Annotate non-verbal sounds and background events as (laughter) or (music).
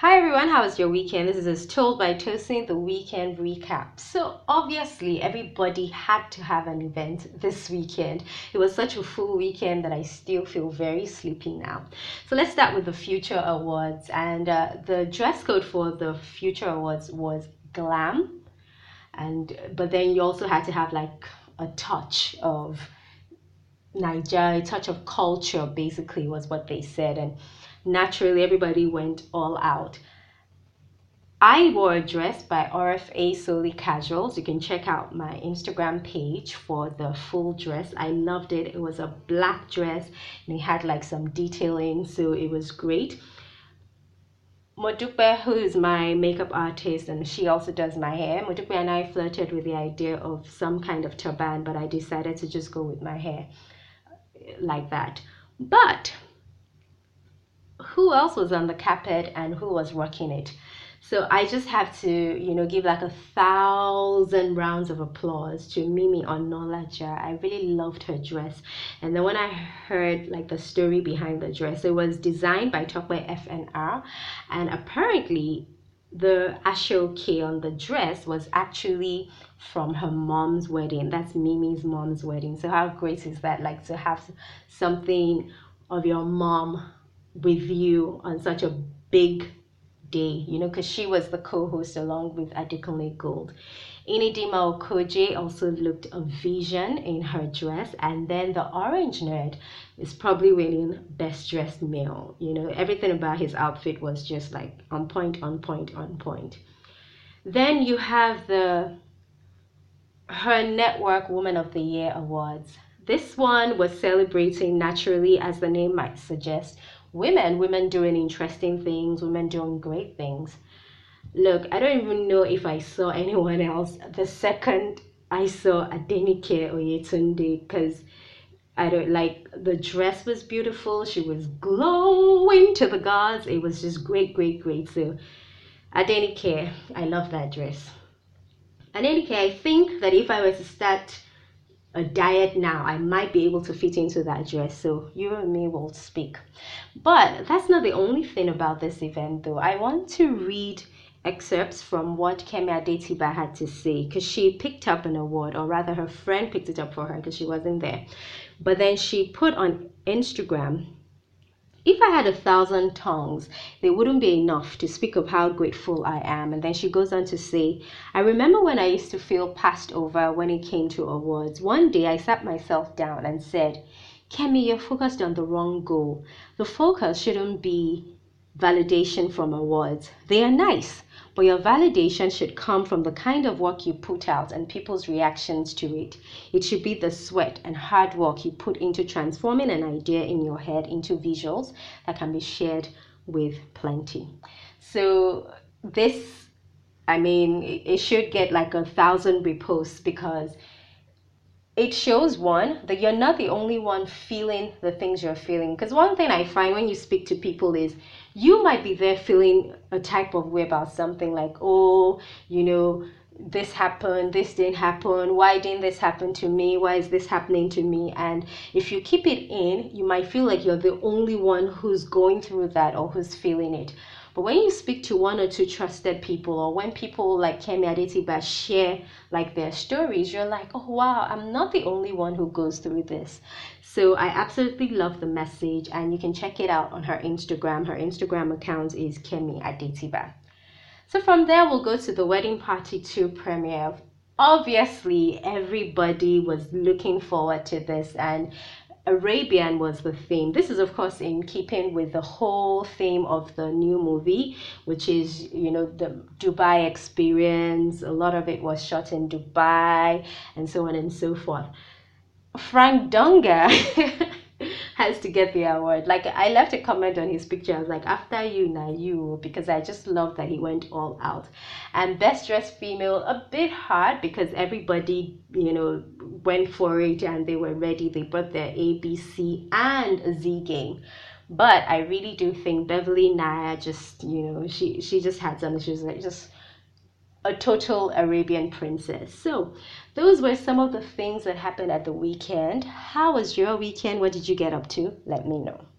Hi everyone, how was your weekend? This is as told by Tosyn the weekend recap. So obviously everybody had to have an event this weekend. It was such a full weekend that I still feel very sleepy now. So let's start with the Future Awards and uh, the dress code for the Future Awards was glam and but then you also had to have like a touch of Nigeria, a touch of culture basically was what they said and naturally everybody went all out. I wore a dress by RFA Solely Casuals. You can check out my Instagram page for the full dress. I loved it. It was a black dress and it had like some detailing, so it was great. Modupe, who is my makeup artist and she also does my hair, Modupe and I flirted with the idea of some kind of turban, but I decided to just go with my hair like that. But who else was on the carpet and who was rocking it. So I just have to, you know, give like a thousand rounds of applause to Mimi Onalaja. I really loved her dress. And then when I heard like the story behind the dress, it was designed by Tokwe FNR. And apparently the ashoke on the dress was actually from her mom's wedding. That's Mimi's mom's wedding. So how great is that? Like to have something of your mom with you on such a big day, you know, because she was the co-host along with Adekunle Gold. Inidima Okojie also looked a vision in her dress, and then the orange nerd is probably winning best dressed male. You know, everything about his outfit was just like on point, on point, on point. Then you have the her network woman of the year awards. This one was celebrating naturally, as the name might suggest, women, women doing interesting things, women doing great things. Look, I don't even know if I saw (laughs) anyone else the second I saw Adenike Oyetunde because I don't like the dress was beautiful. She was glowing to the gods. It was just great, great, great. So Adenike, I love that dress. Adenike, I think that if I were to start a diet now, I might be able to fit into that dress. So you and me will speak. But that's not the only thing about this event, though. I want to read excerpts from what Kemi Adetiba had to say because she picked up an award, or rather, her friend picked it up for her because she wasn't there. But then she put on Instagram if I had a thousand tongues, they wouldn't be enough to speak of how grateful I am. And then she goes on to say, I remember when I used to feel passed over when it came to awards. One day I sat myself down and said, Kemi, you're focused on the wrong goal. The focus shouldn't be validation from awards. They are nice, but your validation should come from the kind of work you put out and people's reactions to it. It should be the sweat and hard work you put into transforming an idea in your head into visuals that can be shared with plenty. So, this, I mean, it should get like a thousand reposts because it shows one that you're not the only one feeling the things you're feeling. Because one thing i find when you speak to people is you might be there feeling a type of way about something like oh you know this happened this didn't happen why didn't this happen to me why is this happening to me? And if you keep it in you might feel like you're the only one who's going through that or who's feeling it but when you speak to one or two trusted people, or when people like Kemi Adetiba share like their stories, you're like, oh wow, I'm not the only one who goes through this. So I absolutely love the message, and you can check it out on her Instagram. Her Instagram account is Kemi Adetiba. So from there, we'll go to the Wedding Party 2 premiere obviously everybody was looking forward to this and Arabian was the theme. This is, of course, in keeping with the whole theme of the new movie, which is, you know, the Dubai experience. A lot of it was shot in Dubai and so on and so forth. Frank Donga (laughs) has to get the award. Like I left a comment on his picture. I was like, after you, now you, because I just love that he went all out. And best dressed female, a bit hard because everybody, you know, went for it and they were ready. They brought their A, B, C, and Z game. But I really do think Beverly Naya just, you know, she she just had something. She was like just a total Arabian princess. So, those were some of the things that happened at the weekend. How was your weekend? What did you get up to? Let me know.